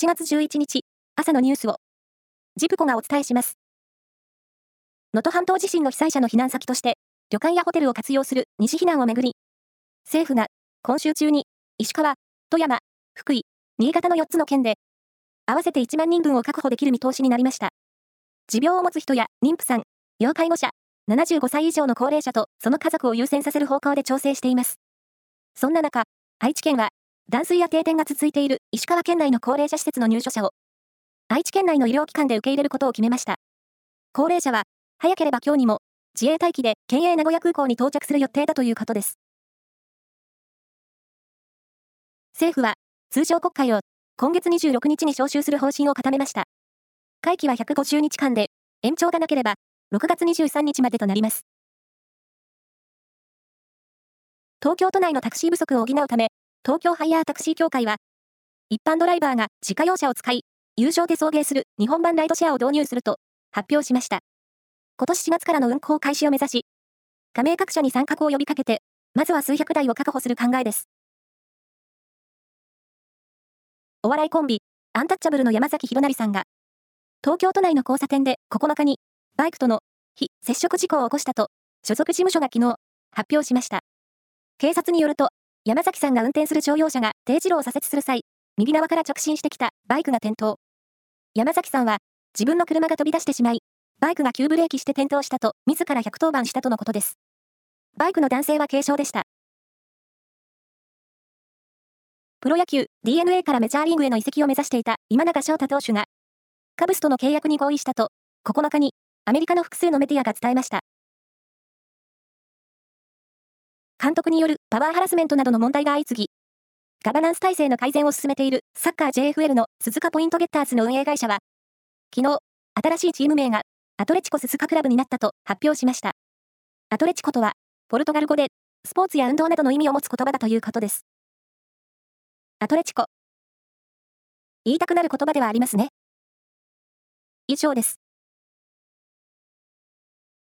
1月11日、朝のニュースを、ジプコがお伝えします。能登半島地震の被災者の避難先として、旅館やホテルを活用する西避難をめぐり、政府が今週中に石川、富山、福井、新潟の4つの県で、合わせて1万人分を確保できる見通しになりました。持病を持つ人や妊婦さん、要介護者、75歳以上の高齢者とその家族を優先させる方向で調整しています。そんな中、愛知県は、断水や停電が続いている石川県内の高齢者施設の入所者を、愛知県内の医療機関で受け入れることを決めました。高齢者は、早ければ今日にも、自衛隊機で県営名古屋空港に到着する予定だということです。政府は、通常国会を今月26日に召集する方針を固めました。会期は150日間で、延長がなければ、6月23日までとなります。東京都内のタクシー不足を補うため、東京ハイヤータクシー協会は、一般ドライバーが自家用車を使い、有償で送迎する日本版ライドシェアを導入すると発表しました。今年4月からの運行開始を目指し、加盟各社に参画を呼びかけて、まずは数百台を確保する考えです。お笑いコンビ、アンタッチャブルの山崎弘成さんが、東京都内の交差点で9日に、バイクとの非接触事故を起こしたと、所属事務所が昨日、発表しました。警察によると、山崎さんが運転する乗用車が定時路を左折する際、右側から直進してきたバイクが転倒。山崎さんは、自分の車が飛び出してしまい、バイクが急ブレーキして転倒したと、自ら110番したとのことです。バイクの男性は軽傷でした。プロ野球 DNA からメジャーリーグへの移籍を目指していた今永翔太投手が、カブスとの契約に合意したと、9日にアメリカの複数のメディアが伝えました。監督によるパワーハラスメントなどの問題が相次ぎ、ガバナンス体制の改善を進めているサッカー JFL の鈴鹿ポイントゲッターズの運営会社は、昨日、新しいチーム名がアトレチコ鈴鹿クラブになったと発表しました。アトレチコとは、ポルトガル語で、スポーツや運動などの意味を持つ言葉だということです。アトレチコ。言いたくなる言葉ではありますね。以上です。